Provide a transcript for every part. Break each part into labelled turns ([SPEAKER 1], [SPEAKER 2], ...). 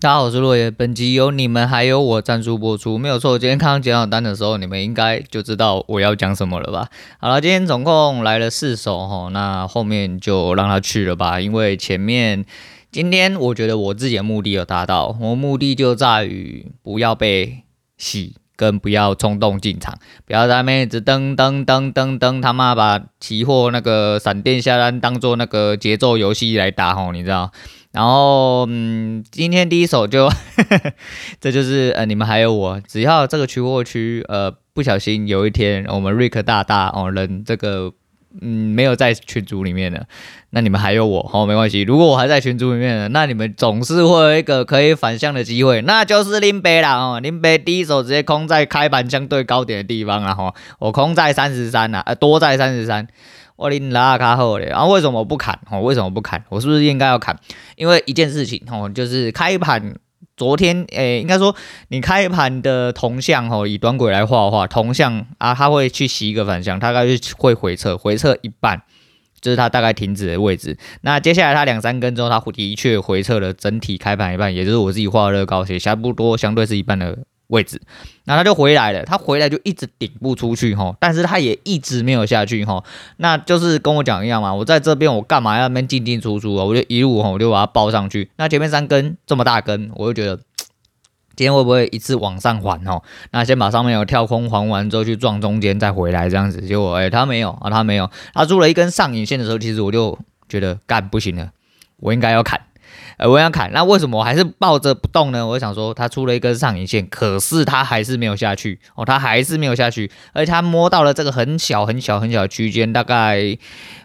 [SPEAKER 1] 大家好，我是落叶。本集由你们还有我赞助播出，没有错。今天看到检讨单的时候，你们应该就知道我要讲什么了吧？好了，今天总共来了四首哈，那后面就让他去了吧，因为前面今天我觉得我自己的目的有达到，我目的就在于不要被洗，跟不要冲动进场，不要在那边一直噔噔噔噔噔，他妈把期货那个闪电下单当做那个节奏游戏来打吼，你知道？然后，嗯，今天第一首就，这就是呃，你们还有我，只要这个取货区，呃，不小心有一天我们瑞克大大哦人这个，嗯，没有在群组里面了，那你们还有我，哦，没关系。如果我还在群组里面了，那你们总是会有一个可以反向的机会，那就是林北啦，哦，林北第一手直接空在开盘相对高点的地方啊，哈，我空在三十三呐，呃，多在三十三。我拎拉卡后嘞，然后为什么不砍？哦，为什么不砍？我是不是应该要砍？因为一件事情哦，就是开盘昨天，诶，应该说你开盘的铜像哦，以短轨来画的话，铜像啊，它会去洗一个反向，大概是会回撤，回撤一半，就是它大概停止的位置。那接下来它两三根之后，它的确回撤了整体开盘一半，也就是我自己画的乐高，也差不多相对是一半的。位置，那他就回来了，他回来就一直顶不出去哈，但是他也一直没有下去哈，那就是跟我讲一样嘛，我在这边我干嘛要那边进进出出啊？我就一路哈，我就把它抱上去。那前面三根这么大根，我就觉得今天会不会一次往上还哦？那先把上面有跳空还完之后去撞中间再回来这样子，结果哎他没有啊，他没有，他出了一根上影线的时候，其实我就觉得干不行了，我应该要砍。呃，我想砍，那为什么我还是抱着不动呢？我想说，它出了一根上影线，可是它还是没有下去哦，它还是没有下去，而且它摸到了这个很小很小很小的区间，大概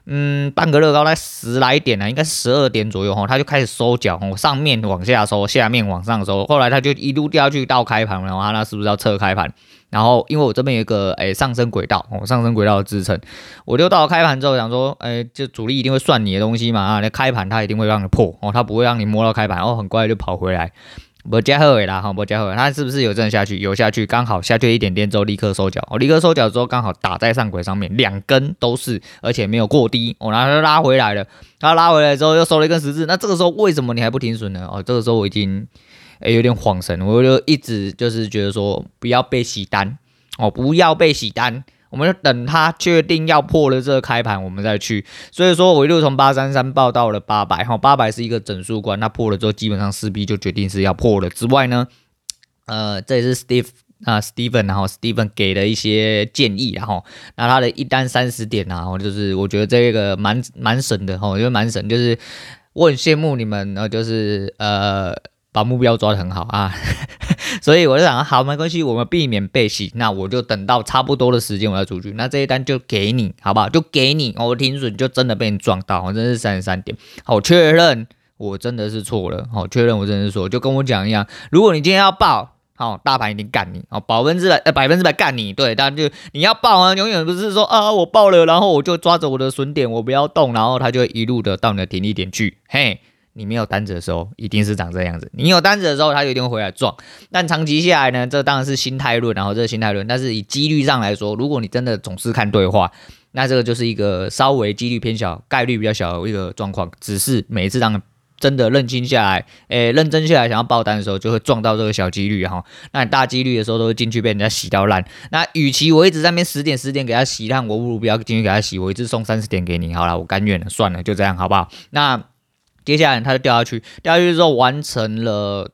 [SPEAKER 1] 嗯半个乐高在十来点呢，应该是十二点左右哈，它就开始收脚哦，上面往下收，下面往上收，后来它就一路掉下去到开盘，然后它是不是要测开盘？然后，因为我这边有一个诶、上升轨道，哦上升轨道的支撑，我就到了开盘之后想说，诶、欸，就主力一定会算你的东西嘛啊，那开盘它一定会让你破哦，它不会让你摸到开盘，然后很快就跑回来。不加后尾啦，哈，不加后尾，它是不是有真的下去？有下去，刚好下去一点点之后立刻收脚，哦，立刻收脚之后刚好打在上轨上面，两根都是，而且没有过低，哦，然后就拉回来了，它拉回来之后又收了一根十字，那这个时候为什么你还不停损呢？哦，这个时候我已经。诶，有点恍神，我就一直就是觉得说，不要被洗单哦，不要被洗单，我们就等它确定要破了这个开盘，我们再去。所以说，我一路从八三三报到了八百，哈，八百是一个整数关，那破了之后，基本上势必就决定是要破了。之外呢，呃，这也是 Steve 啊，Steven，然后 Steven 给了一些建议，然后那他的一单三十点，然后就是我觉得这个蛮蛮神的哈，我觉得蛮神，就是我很羡慕你们，然后就是呃。把目标抓得很好啊，所以我就想，好，没关系，我们避免被洗，那我就等到差不多的时间我要出去，那这一单就给你，好不好？就给你，我停损就真的被你撞到，我真是三十三点，好，确认我真的是错了，好，确认我真的是错，就跟我讲一样，如果你今天要报，好，大盘一定干你，哦，百分之百，百分之百干你，对，但就你要报啊，永远不是说啊，我报了，然后我就抓着我的损点，我不要动，然后它就一路的到你的停利点去，嘿。你没有单子的时候，一定是长这样子。你有单子的时候，它就一定会回来撞。但长期下来呢，这当然是心态论，然后这是心态论。但是以几率上来说，如果你真的总是看对话，那这个就是一个稍微几率偏小、概率比较小的一个状况。只是每一次当真的认清下来，诶，认真下来想要爆单的时候，就会撞到这个小几率哈。那你大几率的时候，都会进去被人家洗到烂。那与其我一直在那边十点十点给他洗烂，我不如不要进去给他洗，我一次送三十点给你。好了，我甘愿了，算了，就这样，好不好？那。接下来它就掉下去，掉下去之后完成了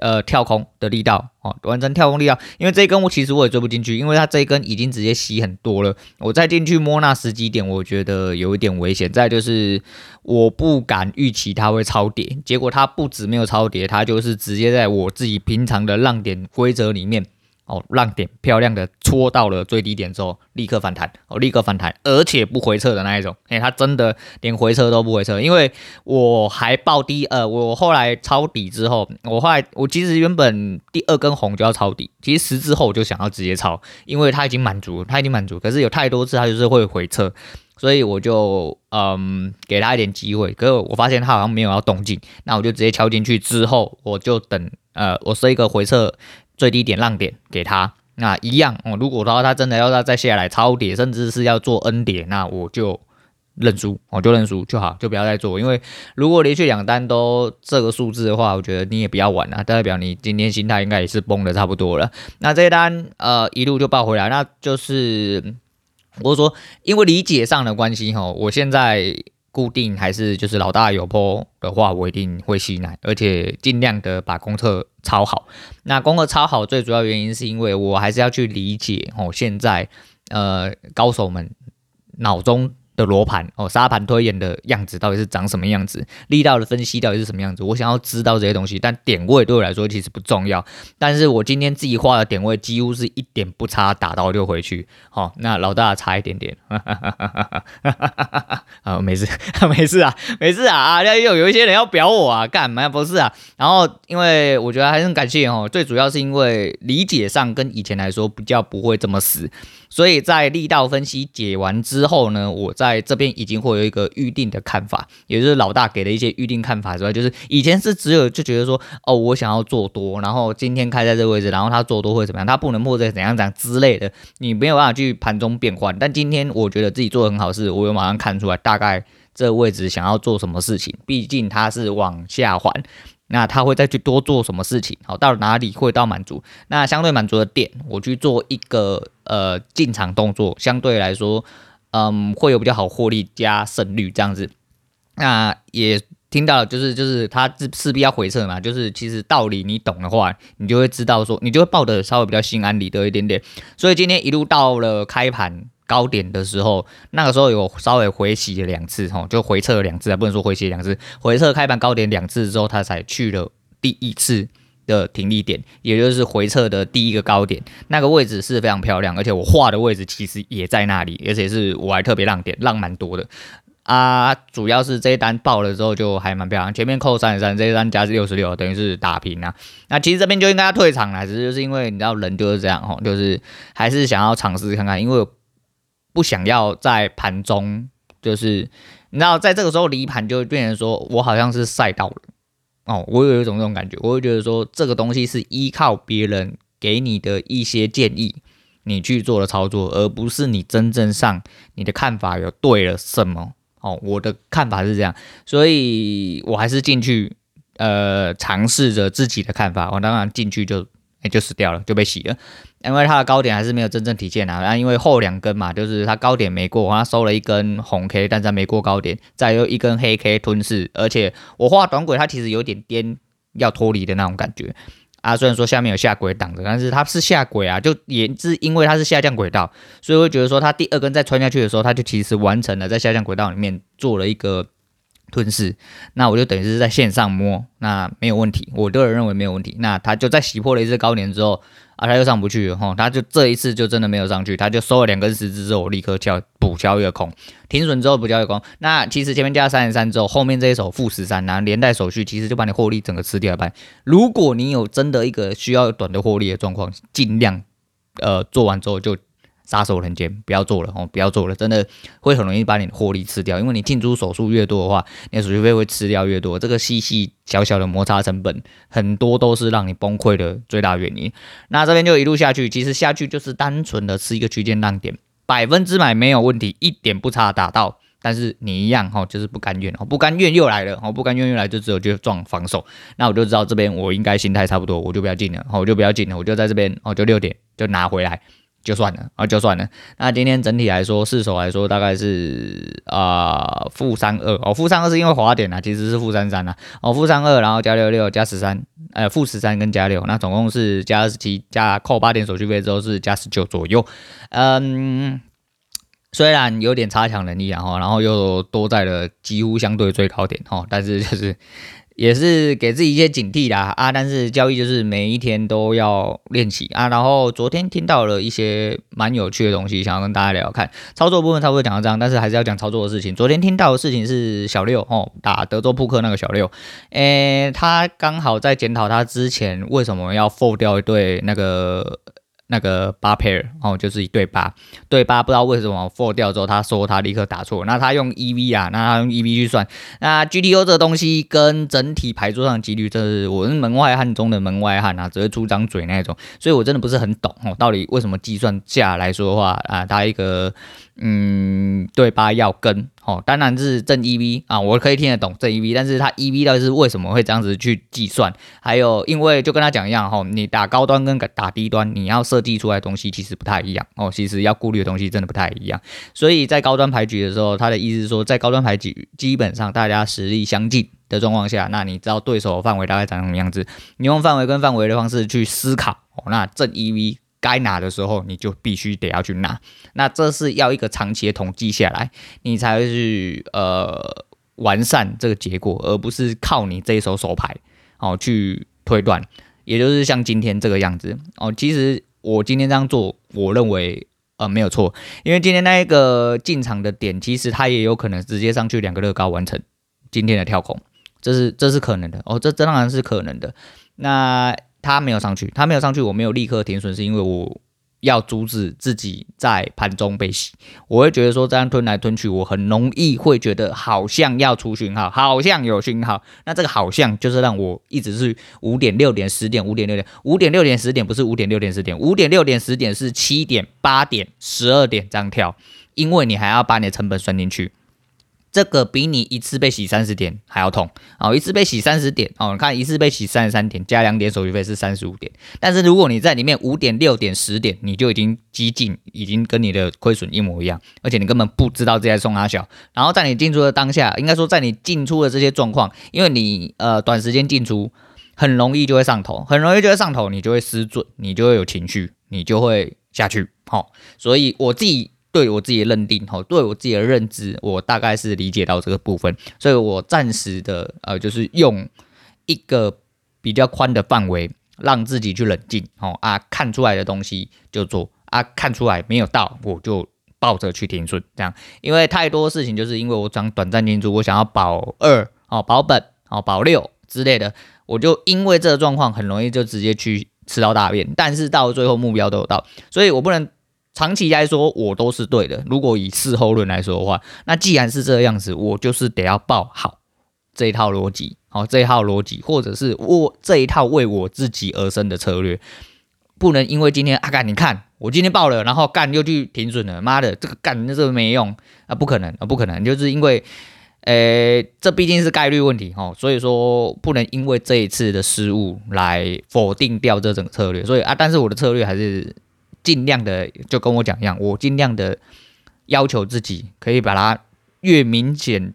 [SPEAKER 1] 呃跳空的力道哦，完成跳空力道。因为这一根我其实我也追不进去，因为它这一根已经直接洗很多了，我再进去摸那十几点，我觉得有一点危险。再就是我不敢预期它会超跌，结果它不止没有超跌，它就是直接在我自己平常的浪点规则里面。哦，浪点漂亮的戳到了最低点之后，立刻反弹，哦，立刻反弹，而且不回撤的那一种，哎，它真的连回撤都不回撤，因为我还报低，呃，我后来抄底之后，我后来我其实原本第二根红就要抄底，其实十之后我就想要直接抄，因为它已经满足，它已经满足，可是有太多次它就是会回撤，所以我就嗯给他一点机会，可是我发现他好像没有要动静，那我就直接敲进去之后，我就等，呃，我设一个回撤。最低点浪点给他，那一样哦。如果说他真的要他再下来超跌，甚至是要做 N 跌，那我就认输，我就认输就好，就不要再做。因为如果连续两单都这个数字的话，我觉得你也不要玩了，代表你今天心态应该也是崩的差不多了。那这一单呃一路就爆回来，那就是我说因为理解上的关系哈，我现在固定还是就是老大有坡的话，我一定会吸奶，而且尽量的把功课超好。那功课超好最主要原因是因为我还是要去理解哦，现在呃高手们脑中。的罗盘哦，沙盘推演的样子到底是长什么样子？力道的分析到底是什么样子？我想要知道这些东西，但点位对我来说其实不重要。但是我今天自己画的点位几乎是一点不差，打到就回去。好、哦，那老大差一点点。哈哈哈哈哈哈！没事，没事啊，没事啊啊！又有一些人要表我啊，干嘛？不是啊。然后因为我觉得还是很感谢哦，最主要是因为理解上跟以前来说比较不会这么死。所以在力道分析解完之后呢，我在这边已经会有一个预定的看法，也就是老大给的一些预定看法之外，就是以前是只有就觉得说，哦，我想要做多，然后今天开在这个位置，然后他做多会怎么样，他不能破这怎样怎样之类的，你没有办法去盘中变换。但今天我觉得自己做的很好，是我有马上看出来大概这位置想要做什么事情，毕竟它是往下环。那他会再去多做什么事情？好，到哪里会到满足？那相对满足的点，我去做一个呃进场动作，相对来说，嗯，会有比较好获利加胜率这样子。那也听到就是就是他势必要回撤嘛，就是其实道理你懂的话，你就会知道说，你就会抱得稍微比较心安理得一点点。所以今天一路到了开盘。高点的时候，那个时候有稍微回洗了两次，吼，就回撤了两次，啊不能说回洗两次，回撤开盘高点两次之后，它才去了第一次的停利点，也就是回撤的第一个高点，那个位置是非常漂亮，而且我画的位置其实也在那里，而且是我还特别让点，让蛮多的。啊，主要是这一单爆了之后就还蛮漂亮，前面扣三十三，这一单加是六十六，等于是打平啊，那其实这边就应该要退场了，只是就是因为你知道人就是这样，哦，就是还是想要尝试看看，因为。不想要在盘中，就是你知道，在这个时候离盘就变成说，我好像是赛道了哦，我有一种这种感觉，我会觉得说，这个东西是依靠别人给你的一些建议，你去做的操作，而不是你真正上你的看法有对了什么哦。我的看法是这样，所以我还是进去呃尝试着自己的看法，我当然进去就。就死掉了，就被洗了，因为它的高点还是没有真正体现啊。啊，因为后两根嘛，就是它高点没过，它收了一根红 K，但是它没过高点，再有一根黑 K 吞噬，而且我画短轨，它其实有点颠要脱离的那种感觉啊。虽然说下面有下轨挡着，但是它是下轨啊，就也是因为它是下降轨道，所以我会觉得说它第二根再穿下去的时候，它就其实完成了在下降轨道里面做了一个。吞噬，那我就等于是在线上摸，那没有问题，我个人认为没有问题。那他就在洗破了一只高点之后，啊，他又上不去了，吼，他就这一次就真的没有上去，他就收了两根十字之后，我立刻敲补交一个空，停损之后补交一个空。那其实前面加三十三之后，后面这一手负十三，然后连带手续，其实就把你获利整个吃掉一半。如果你有真的一个需要短的获利的状况，尽量呃做完之后就。杀手人间，不要做了哦！不要做了，真的会很容易把你的获利吃掉。因为你进出手数越多的话，你的手续费会吃掉越多。这个细细小小的摩擦成本，很多都是让你崩溃的最大原因。那这边就一路下去，其实下去就是单纯的是一个区间浪点，百分之百没有问题，一点不差打到。但是你一样哈，就是不甘愿哦，不甘愿又来了哦，不甘愿又来，就只有就撞防守。那我就知道这边我应该心态差不多，我就不要进了，我就不要进了，我就在这边哦，就六点就拿回来。就算了啊，就算了。那今天整体来说，四手来说大概是啊负三二哦，负三二是因为滑点啊，其实是负三三啊哦，负三二，然后加六六加十三，呃负十三跟加六，那总共是加二十七加扣八点手续费之后是加十九左右。嗯，虽然有点差强人意啊，然后又多在了几乎相对最高点哈，但是就是。也是给自己一些警惕啦啊！但是交易就是每一天都要练习啊。然后昨天听到了一些蛮有趣的东西，想要跟大家聊聊看。操作部分差不多讲到这样，但是还是要讲操作的事情。昨天听到的事情是小六哦，打德州扑克那个小六，诶，他刚好在检讨他之前为什么要 fold 掉一对那个。那个八 pair 哦，就是一对八，对八不知道为什么 four 掉之后，他说他立刻打错，那他用 EV 啊，那他用 EV 去算，那 GTO 这个东西跟整体牌桌上的几率，这是我是门外汉中的门外汉啊，只会出张嘴那种，所以我真的不是很懂哦，到底为什么计算价来说的话啊，他一个嗯，对八要跟哦，当然是正 EV 啊，我可以听得懂正 EV，但是它 EV 到底是为什么会这样子去计算？还有，因为就跟他讲一样哈，你打高端跟打低端，你要设计出来的东西其实不太一样哦，其实要顾虑的东西真的不太一样。所以在高端牌局的时候，他的意思是说，在高端牌局基本上大家实力相近的状况下，那你知道对手范围大概长什么样子，你用范围跟范围的方式去思考哦，那正 EV。该拿的时候，你就必须得要去拿。那这是要一个长期的统计下来，你才会去呃完善这个结果，而不是靠你这一手手牌哦去推断。也就是像今天这个样子哦。其实我今天这样做，我认为呃没有错，因为今天那一个进场的点，其实它也有可能直接上去两个乐高完成今天的跳空，这是这是可能的哦，这这当然是可能的。那。他没有上去，他没有上去，我没有立刻停损，是因为我要阻止自己在盘中被洗。我会觉得说这样吞来吞去，我很容易会觉得好像要出讯号，好像有讯号。那这个好像就是让我一直是五点、六点、十点、五点、六点、五点、六点、十点，不是五点、六点、十点，五点、六点、十点是七点、八点、十二点这样跳，因为你还要把你的成本算进去。这个比你一次被洗三十点还要痛哦！一次被洗三十点哦，你看一次被洗三十三点，加两点手续费是三十五点。但是如果你在里面五点、六点、十点，你就已经激进，已经跟你的亏损一模一样，而且你根本不知道这在送阿小。然后在你进出的当下，应该说在你进出的这些状况，因为你呃短时间进出，很容易就会上头，很容易就会上头，你就会失准，你就会有情绪，你就会下去。好、哦，所以我自己。对我自己的认定，哈，对我自己的认知，我大概是理解到这个部分，所以我暂时的呃，就是用一个比较宽的范围，让自己去冷静，哦啊，看出来的东西就做啊，看出来没有到，我就抱着去停损，这样，因为太多事情就是因为我想短暂进出，我想要保二哦，保本哦，保六之类的，我就因为这个状况很容易就直接去吃到大便，但是到最后目标都有到，所以我不能。长期来说，我都是对的。如果以事后论来说的话，那既然是这样子，我就是得要抱好这一套逻辑，好这一套逻辑，或者是我这一套为我自己而生的策略，不能因为今天啊干，你看我今天报了，然后干又去停损了，妈的，这个干那这个没用啊，不可能啊，不可能，就是因为，呃，这毕竟是概率问题哈，所以说不能因为这一次的失误来否定掉这整个策略。所以啊，但是我的策略还是。尽量的就跟我讲一样，我尽量的要求自己可以把它越明显、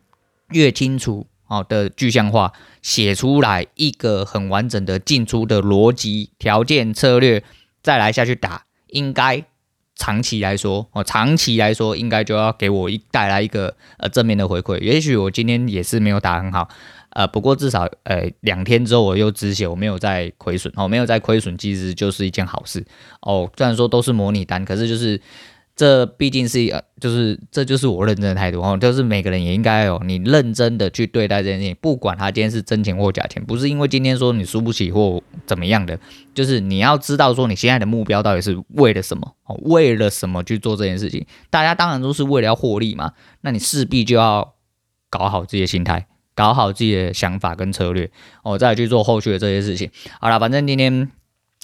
[SPEAKER 1] 越清楚哦的具象化写出来，一个很完整的进出的逻辑、条件、策略，再来下去打，应该长期来说哦，长期来说应该就要给我一带来一个呃正面的回馈。也许我今天也是没有打很好。呃，不过至少呃两天之后我又止血，我没有再亏损哦，没有再亏损，其实就是一件好事哦。虽然说都是模拟单，可是就是这毕竟是呃，就是这就是我认真的态度哦，就是每个人也应该有你认真的去对待这件事情，不管他今天是真钱或假钱，不是因为今天说你输不起或怎么样的，就是你要知道说你现在的目标到底是为了什么哦，为了什么去做这件事情？大家当然都是为了要获利嘛，那你势必就要搞好自己的心态。搞好自己的想法跟策略，我、再去做后续的这些事情。好了，反正今天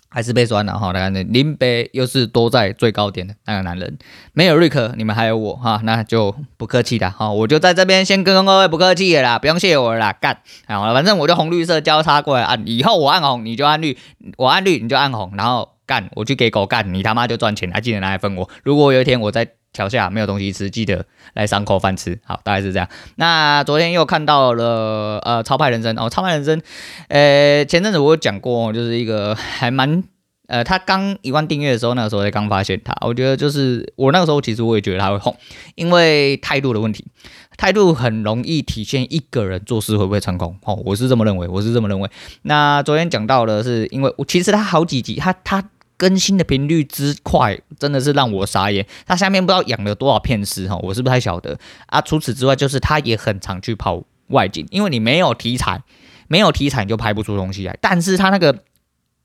[SPEAKER 1] 还是被酸了哈。那林北又是多在最高点的那个男人，没有瑞克，你们还有我哈，那就不客气的哈。我就在这边先跟各位不客气了啦，不用谢我啦，干。好了，反正我就红绿色交叉过来按，以后我按红你就按绿，我按绿你就按红，然后干，我去给狗干，你他妈就赚钱，还记得拿来分我。如果有一天我在。桥下没有东西吃，记得来三口饭吃。好，大概是这样。那昨天又看到了呃，超派人生哦，超派人生，呃，前阵子我有讲过，就是一个还蛮呃，他刚一万订阅的时候，那个时候才刚发现他。我觉得就是我那个时候其实我也觉得他会红，因为态度的问题，态度很容易体现一个人做事会不会成功。哦，我是这么认为，我是这么认为。那昨天讲到的是，因为我其实他好几集，他他。更新的频率之快，真的是让我傻眼。他下面不知道养了多少片师哈，我是不太晓得啊。除此之外，就是他也很常去跑外景，因为你没有题材，没有题材你就拍不出东西来。但是他那个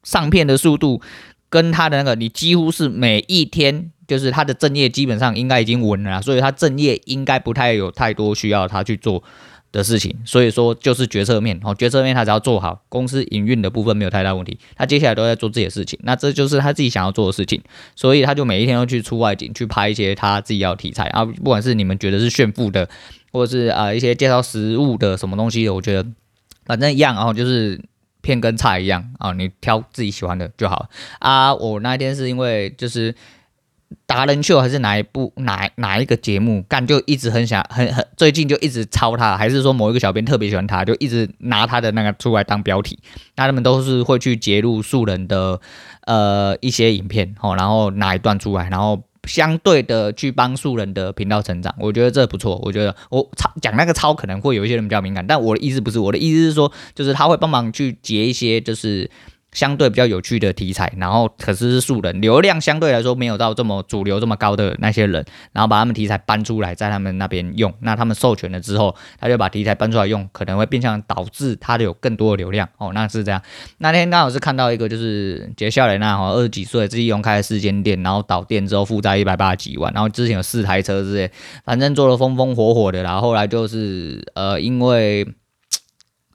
[SPEAKER 1] 上片的速度，跟他的那个，你几乎是每一天，就是他的正业基本上应该已经稳了，所以他正业应该不太有太多需要他去做的事情，所以说就是决策面哦，决策面他只要做好，公司营运的部分没有太大问题，他接下来都在做自己的事情，那这就是他自己想要做的事情，所以他就每一天都去出外景去拍一些他自己要题材啊，不管是你们觉得是炫富的，或者是啊、一些介绍食物的什么东西的，我觉得反正一样哦，就是片跟菜一样啊，你挑自己喜欢的就好啊。我那天是因为就是。达人秀还是哪一部哪哪一个节目干就一直很想很很最近就一直抄他，还是说某一个小编特别喜欢他，就一直拿他的那个出来当标题。那他们都是会去截录素人的呃一些影片哦，然后拿一段出来，然后相对的去帮素人的频道成长。我觉得这不错。我觉得我抄讲那个抄可能会有一些人比较敏感，但我的意思不是，我的意思是说，就是他会帮忙去截一些就是。相对比较有趣的题材，然后可是是素人，流量相对来说没有到这么主流这么高的那些人，然后把他们题材搬出来，在他们那边用，那他们授权了之后，他就把题材搬出来用，可能会变相导致他的有更多的流量哦，那是这样。那天刚好是看到一个就是杰笑雷娜哈，二十几岁自己用开了四间店，然后倒店之后负债一百八十几万，然后之前有四台车之类，反正做的风风火火的，然后后来就是呃因为。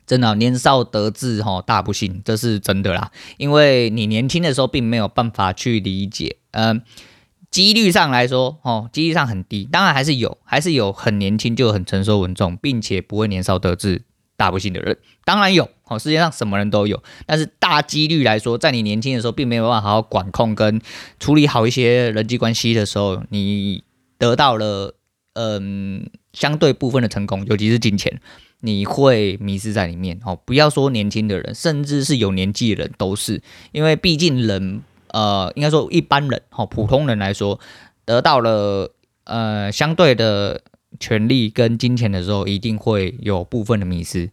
[SPEAKER 1] 真的、年少得志哈，大不幸，这是真的啦。因为你年轻的时候并没有办法去理解，嗯、几率上来说，哦，几率上很低。当然还是有，还是有很年轻就很成熟稳重，并且不会年少得志大不幸的人，当然有。哦，世界上什么人都有，但是大几率来说，在你年轻的时候，并没有办法好好管控跟处理好一些人际关系的时候，你得到了嗯、相对部分的成功，尤其是金钱。你会迷失在里面哦，不要说年轻的人，甚至是有年纪的人都是，因为毕竟人，呃，应该说一般人哦，普通人来说，得到了呃相对的权利跟金钱的时候，一定会有部分的迷失。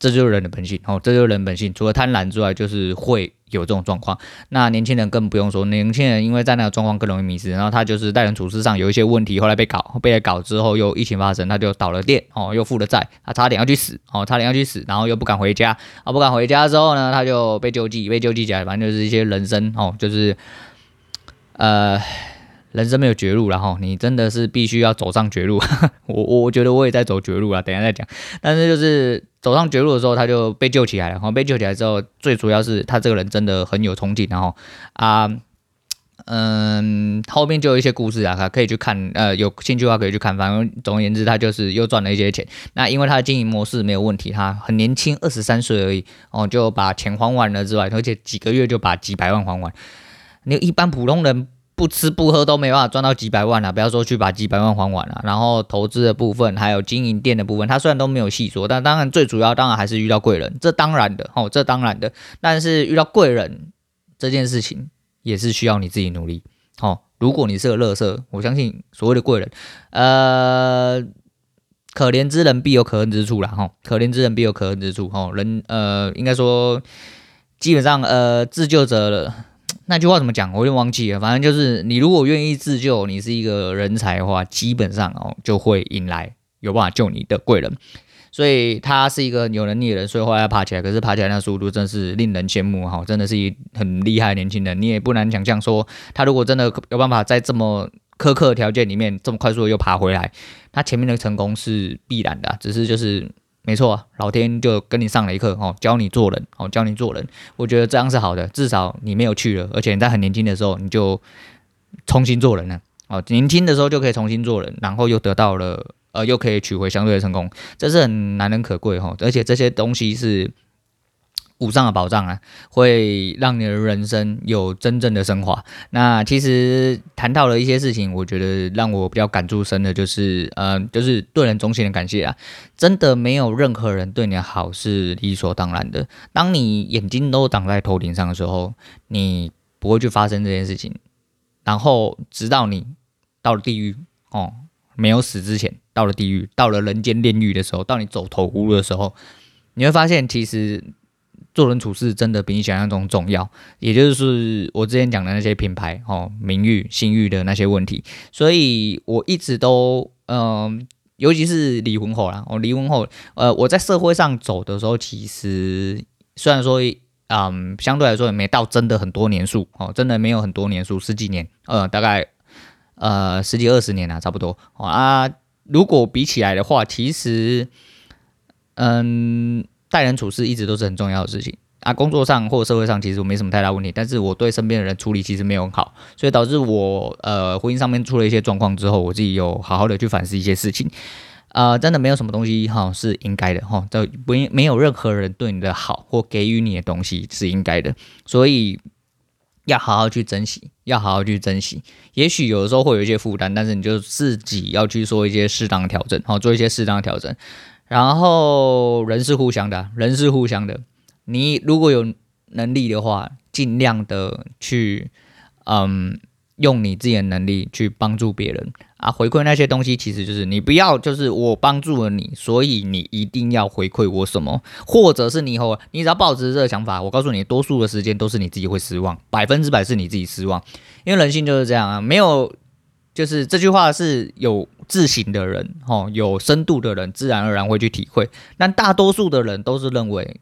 [SPEAKER 1] 这就是人的本性，哦，这就是人本性。除了贪婪之外，就是会有这种状况。那年轻人更不用说，年轻人因为在那个状况更容易迷失，然后他就是待人处事上有一些问题，后来被搞，被搞之后又疫情发生，他就倒了店，哦，又负了债，他差点要去死，哦，差点要去死，然后又不敢回家，啊，不敢回家之后呢，他就被救济，被救济起来，反正就是一些人生，哦，就是，呃。人生没有绝路，然后你真的是必须要走上绝路。我我觉得我也在走绝路啊，等下再讲。但是就是走上绝路的时候，他就被救起来了。然后被救起来之后，最主要是他这个人真的很有冲劲。然后啊，嗯，后面就有一些故事啊，可以去看。呃，有兴趣的话可以去看。反正总而言之，他就是又赚了一些钱。那因为他的经营模式没有问题，他很年轻，二十三岁而已，哦，就把钱还完了之外，而且几个月就把几百万还完。你一般普通人。不吃不喝都没办法赚到几百万啊！不要说去把几百万还完了，然后投资的部分还有经营店的部分，他虽然都没有细说，但当然最主要当然还是遇到贵人，这当然的哦，这当然的。但是遇到贵人这件事情也是需要你自己努力哦。如果你是个乐色，我相信所谓的贵人，呃，可怜之人必有可恨之处啦。哈，可怜之人必有可恨之处哦。人呃，应该说基本上呃，自救者了。那句话怎么讲？我有点忘记了。反正就是，你如果愿意自救，你是一个人才的话，基本上哦，就会引来有办法救你的贵人。所以他是一个有能力的人，所以后来爬起来。可是爬起来那速度真是令人羡慕哈，真的是一很厉害的年轻人。你也不难想象说，他如果真的有办法在这么苛刻的条件里面这么快速的又爬回来，他前面的成功是必然的。只是就是。没错，老天就跟你上了一课哦，教你做人哦，教你做人。我觉得这样是好的，至少你没有去了，而且你在很年轻的时候你就重新做人了哦。年轻的时候就可以重新做人，然后又得到了呃，又可以取回相对的成功，这是很难能可贵哈。而且这些东西是。五上的保障啊，会让你的人生有真正的升华。那其实谈到了一些事情，我觉得让我比较感触深的就是，呃，就是对人衷心的感谢啊。真的没有任何人对你的好是理所当然的。当你眼睛都长在头顶上的时候，你不会去发生这件事情。然后直到你到了地狱哦，没有死之前，到了地狱，到了人间炼狱的时候，到你走投无路的时候，你会发现其实。做人处事真的比你想象中重要，也就是我之前讲的那些品牌哦、名誉、信誉的那些问题，所以我一直都嗯、尤其是离婚后啦，我离婚后，呃，我在社会上走的时候，其实虽然说嗯，相对来说也没到真的很多年数哦，真的没有很多年数，十几年，呃，大概呃十几二十年啊，差不多啊。如果比起来的话，其实。嗯，待人处事一直都是很重要的事情啊。工作上或社会上其实我没什么太大问题，但是我对身边的人处理其实没有很好，所以导致我呃婚姻上面出了一些状况之后，我自己有好好的去反思一些事情。啊、呃，真的没有什么东西哈是应该的哈，都不没有任何人对你的好或给予你的东西是应该的，所以要好好去珍惜，要好好去珍惜。也许有的时候会有一些负担，但是你就自己要去做一些适当的调整，好，做一些适当的调整。然后人是互相的，人是互相的。你如果有能力的话，尽量的去，嗯。用你自己的能力去帮助别人啊，回馈那些东西，其实就是你不要，就是我帮助了你，所以你一定要回馈我什么，或者是你以后你只要抱持这个想法，我告诉你，多数的时间都是你自己会失望，百分之百是你自己失望，因为人性就是这样啊，没有，就是这句话是有自省的人，哦，有深度的人，自然而然会去体会，但大多数的人都是认为。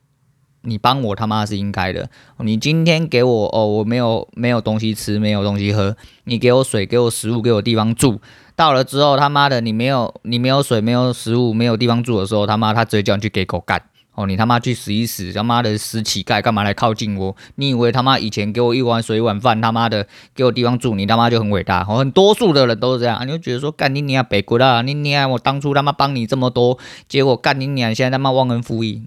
[SPEAKER 1] 你帮我他妈是应该的。你今天给我哦，我没有没有东西吃，没有东西喝。你给我水，给我食物，给我地方住。到了之后他妈的，你没有你没有水，没有食物，没有地方住的时候，他妈他直接叫你去给狗干哦。你他妈去死一死，他妈的死乞丐，干嘛来靠近我？你以为他妈以前给我一碗水一碗饭，他妈的给我地方住，你他妈就很伟大？哦，很多数的人都是这样，你就觉得说干你娘北国的，你娘我当初他妈帮你这么多，结果干你娘现在他妈忘恩负义。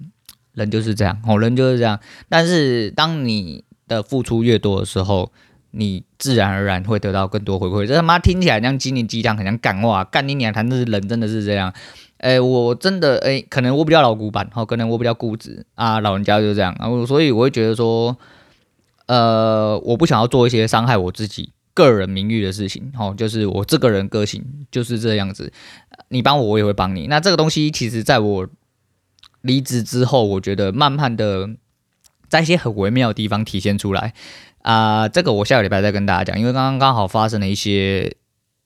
[SPEAKER 1] 人就是这样，哦，人就是这样。但是当你的付出越多的时候，你自然而然会得到更多回馈。这他妈听起来像心灵鸡汤，很像干话，干你娘！谈的是人真的是这样。哎，我真的哎，可能我比较老古板，哦，可能我比较固执啊，老人家就是这样。然后所以我会觉得说，呃，我不想要做一些伤害我自己个人名誉的事情。哦，就是我这个人个性就是这样子。你帮我，我也会帮你。那这个东西其实在我。离职之后，我觉得慢慢的在一些很微妙的地方体现出来啊、这个我下个礼拜再跟大家讲，因为刚刚刚好发生了一些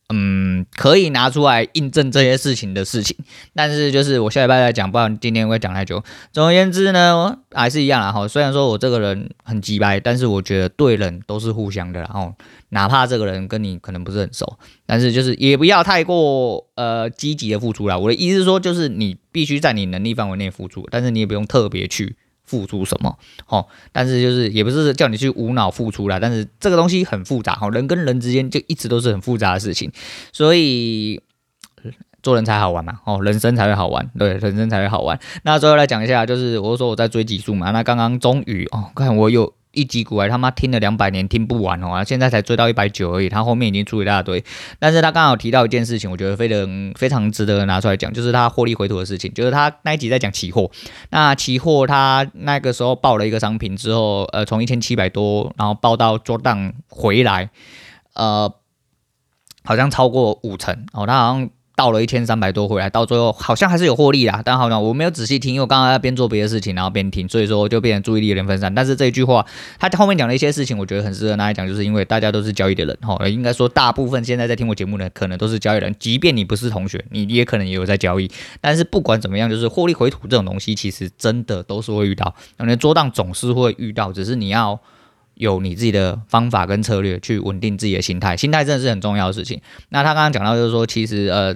[SPEAKER 1] 嗯可以拿出来印证这些事情的事情，但是就是我下礼拜再讲，不然今天会讲太久。总而言之呢，还是一样啦哈，虽然说我这个人很机掰，但是我觉得对人都是互相的，然后哪怕这个人跟你可能不是很熟，但是就是也不要太过呃积极的付出啦。我的意思是说，就是你。必须在你能力范围内付出，但是你也不用特别去付出什么，哦。但是就是也不是叫你去无脑付出啦，但是这个东西很复杂，哦。人跟人之间就一直都是很复杂的事情，所以做人才好玩嘛，哦，人生才会好玩，对，人生才会好玩。那最后来讲一下，就是我说我在追极速嘛，那刚刚终于哦，看我有。一集股来他妈听了两百年听不完哦，现在才追到一百九而已，他后面已经出一大堆。但是他刚好提到一件事情，我觉得非常非常值得拿出来讲，就是他获利回吐的事情。就是他那一集在讲期货，那期货他那个时候报了一个商品之后，呃，从一千七百多，然后报到做档回来，呃，好像超过五成哦，他好像。到了一千三百多回来，到最后好像还是有获利啦，但好像我没有仔细听，因为我刚刚在边做别的事情，然后边听，所以说就变成注意力有点分散。但是这一句话，他后面讲的一些事情，我觉得很适合拿来讲，就是因为大家都是交易的人，哈，应该说大部分现在在听我节目的可能都是交易人，即便你不是同学，你也可能也有在交易。但是不管怎么样，就是获利回吐这种东西，其实真的都是会遇到，那你做档总是会遇到，只是你要。有你自己的方法跟策略去稳定自己的心态，心态真的是很重要的事情。那他刚刚讲到就是说，其实呃，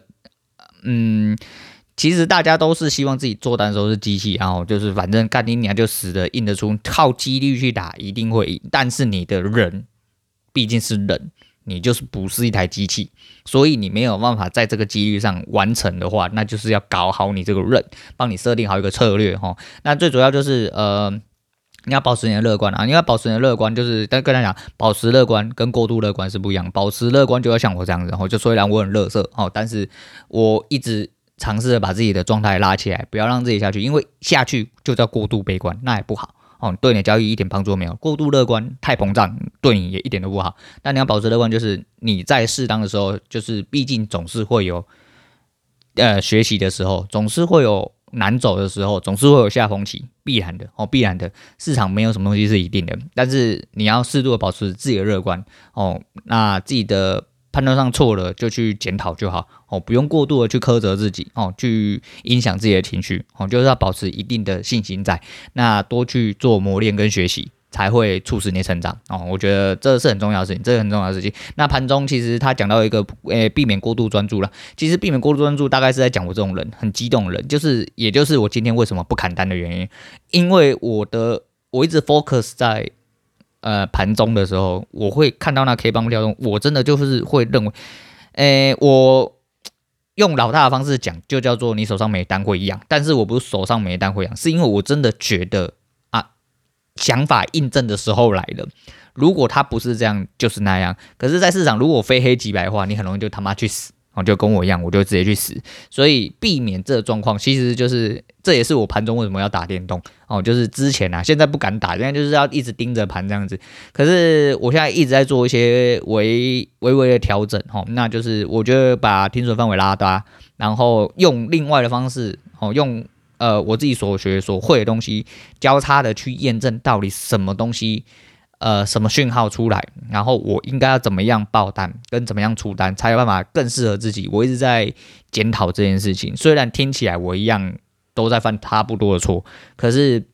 [SPEAKER 1] 嗯，其实大家都是希望自己做单的时候是机器，然后就是反正干你娘就死的硬得出，靠几率去打一定会赢。但是你的人毕竟是人，你就是不是一台机器，所以你没有办法在这个几率上完成的话，那就是要搞好你这个人，帮你设定好一个策略哈。那最主要就是呃。你要保持你的乐观啊！你要保持你的乐观，就是但跟他讲，保持乐观跟过度乐观是不一样。保持乐观就要像我这样子，然后就虽然我很乐色哦，但是我一直尝试着把自己的状态拉起来，不要让自己下去，因为下去就叫过度悲观，那也不好哦，对你的交易一点帮助都没有。过度乐观太膨胀，对你也一点都不好。但你要保持乐观，就是你在适当的时候，就是毕竟总是会有呃学习的时候，总是会有。难走的时候，总是会有下风期，必然的哦，必然的。市场没有什么东西是一定的，但是你要适度的保持自己的乐观哦。那自己的判断上错了，就去检讨就好哦，不用过度的去苛责自己哦，去影响自己的情绪哦，就是要保持一定的信心在。那多去做磨练跟学习才会促使你成长哦。我觉得这是很重要的事情，这是很重要的事情。那盘中其实他讲到一个，诶，避免过度专注了。其实避免过度专注，大概是在讲我这种人很激动的人，就是也就是我今天为什么不砍单的原因，因为我的我一直 focus 在呃盘中的时候，我会看到那 K 棒跳动，我真的就是会认为，诶，我。用老大的方式讲，就叫做你手上没单会痒，但是我不是手上没单会痒，是因为我真的觉得，想法印证的时候来了。如果他不是这样，就是那样。可是，在市场如果非黑即白的话，你很容易就他妈去死哦。就跟我一样，我就直接去死。所以避免这状况，其实就是这也是我盘中为什么要打电动哦，就是之前啊，现在不敢打，现在就是要一直盯着盘这样子。可是我现在一直在做一些微微微的调整哦，那就是我觉得把停损范围拉大，然后用另外的方式哦，用呃我自己所学所会的东西交叉的去验证到底什么东西。呃，什么讯号出来，然后我应该要怎么样爆单，跟怎么样出单，才有办法更适合自己。我一直在检讨这件事情，虽然听起来我一样都在犯差不多的错，可是，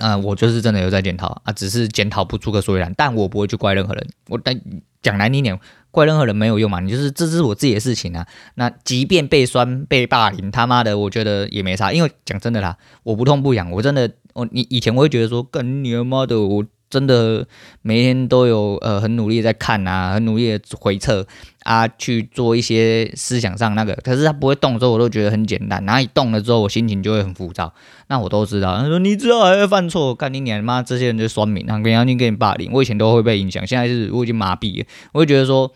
[SPEAKER 1] 嗯、我就是真的有在检讨啊，只是检讨不出个所以然。但我不会去怪任何人，我但讲难听点，怪任何人没有用嘛，你就是这是我自己的事情啊。那即便被酸被霸凌，他妈的，我觉得也没啥，因为讲真的啦，我不痛不痒，我真的，我你以前我会觉得说，干你妈的我。真的每天都有呃很努力在看啊，很努力的回测啊，去做一些思想上那个，可是他不会动的时候，我都觉得很简单。然后一动了之后，我心情就会很浮躁。那我都知道，他说你知道还会犯错，干你娘妈！这些人就酸民，他跟杨军给你霸凌，我以前都会被影响，现在是我已经麻痹了。我会觉得说，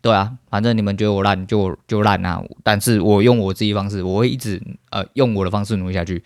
[SPEAKER 1] 对啊，反正你们觉得我烂就就烂啊，但是我用我自己方式，我会一直呃用我的方式努力下去。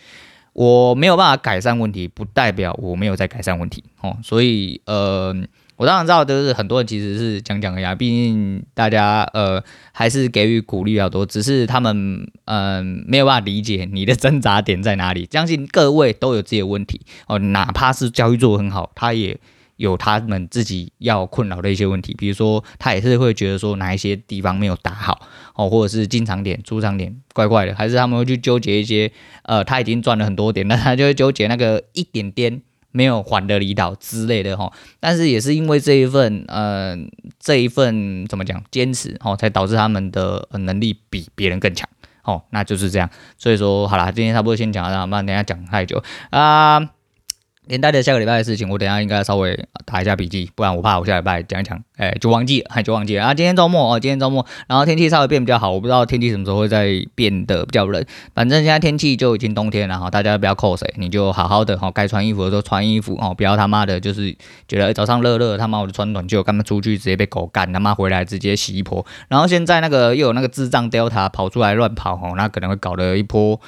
[SPEAKER 1] 我没有办法改善问题，不代表我没有在改善问题哦。所以，呃，我当然知道，就是很多人其实是讲讲而已，毕竟大家呃还是给予鼓励比较多，只是他们嗯、没有办法理解你的挣扎点在哪里。相信各位都有自己的问题哦，哪怕是教育做得很好，他也。有他们自己要困扰的一些问题，比如说他也是会觉得说哪一些地方没有打好哦，或者是进场点、出场点怪怪的，还是他们会去纠结一些呃，他已经赚了很多点，那他就会纠结那个一点点没有还的离岛之类的哈。但是也是因为这一份呃这一份怎么讲坚持哦，才导致他们的能力比别人更强哦，那就是这样。所以说好啦，今天差不多先讲到这，不然等下讲太久啊。连带的下个礼拜的事情，我等下应该稍微打一下笔记，不然我怕我下礼拜讲一讲，哎，就忘记了，哎，就忘记了。啊，今天周末哦，今天周末，然后天气稍微变比较好，我不知道天气什么时候会再变得比较冷。反正现在天气就已经冬天了哈，大家不要扣谁，你就好好的哈，该穿衣服的时候穿衣服哦，不要他妈的，就是觉得早上热热，他妈我就穿短袖，干嘛出去直接被狗干，他妈回来直接洗一波。然后现在那个又有那个智障 Delta 跑出来乱跑哦，那可能会搞得一波。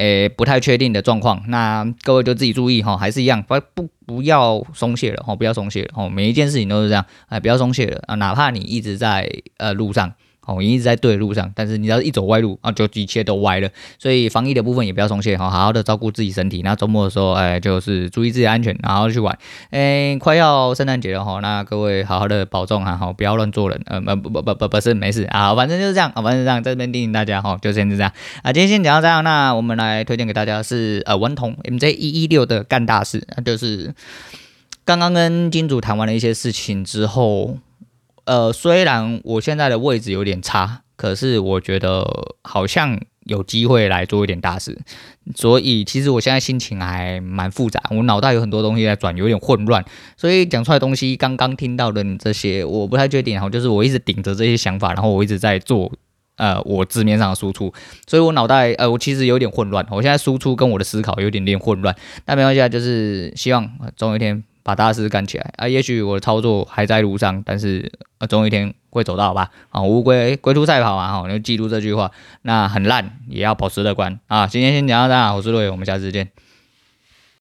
[SPEAKER 1] 诶，不太确定的状况，那各位就自己注意哈，还是一样，不不不要松懈了哈，不要松懈了哈，每一件事情都是这样，哎，不要松懈了啊，哪怕你一直在呃路上。哦，你一直在对的路上，但是你要一走歪路啊，就一切都歪了。所以防疫的部分也不要松懈哈，好好的照顾自己身体。那周末的时候，哎，就是注意自己安全，然后去玩。哎，快要圣诞节了哈，那各位好好的保重哈，好，不要乱做人。呃，不不不不不是没事啊，反正就是这样啊，反正这样，在这边提醒大家哈，就先是这样啊。今天先讲到这样，那我们来推荐给大家是呃文童 MJ 一一六的干大事，就是刚刚跟金主谈完了一些事情之后。呃，虽然我现在的位置有点差，可是我觉得好像有机会来做一点大事，所以其实我现在心情还蛮复杂，我脑袋有很多东西在转，有点混乱，所以讲出来东西，刚刚听到的这些，我不太确定，然后就是我一直顶着这些想法，然后我一直在做，呃，我字面上的输出，所以我脑袋，呃，我其实有点混乱，我现在输出跟我的思考有点点混乱，但没关系啊，就是希望总有一天。把大事干起来啊！也许我的操作还在路上，但是呃，总有一天会走到吧。啊，乌龟龟兔赛跑嘛，哈，你就记住这句话。那很烂也要保持乐观啊！今天先讲到这，我是陆伟，我们下次见。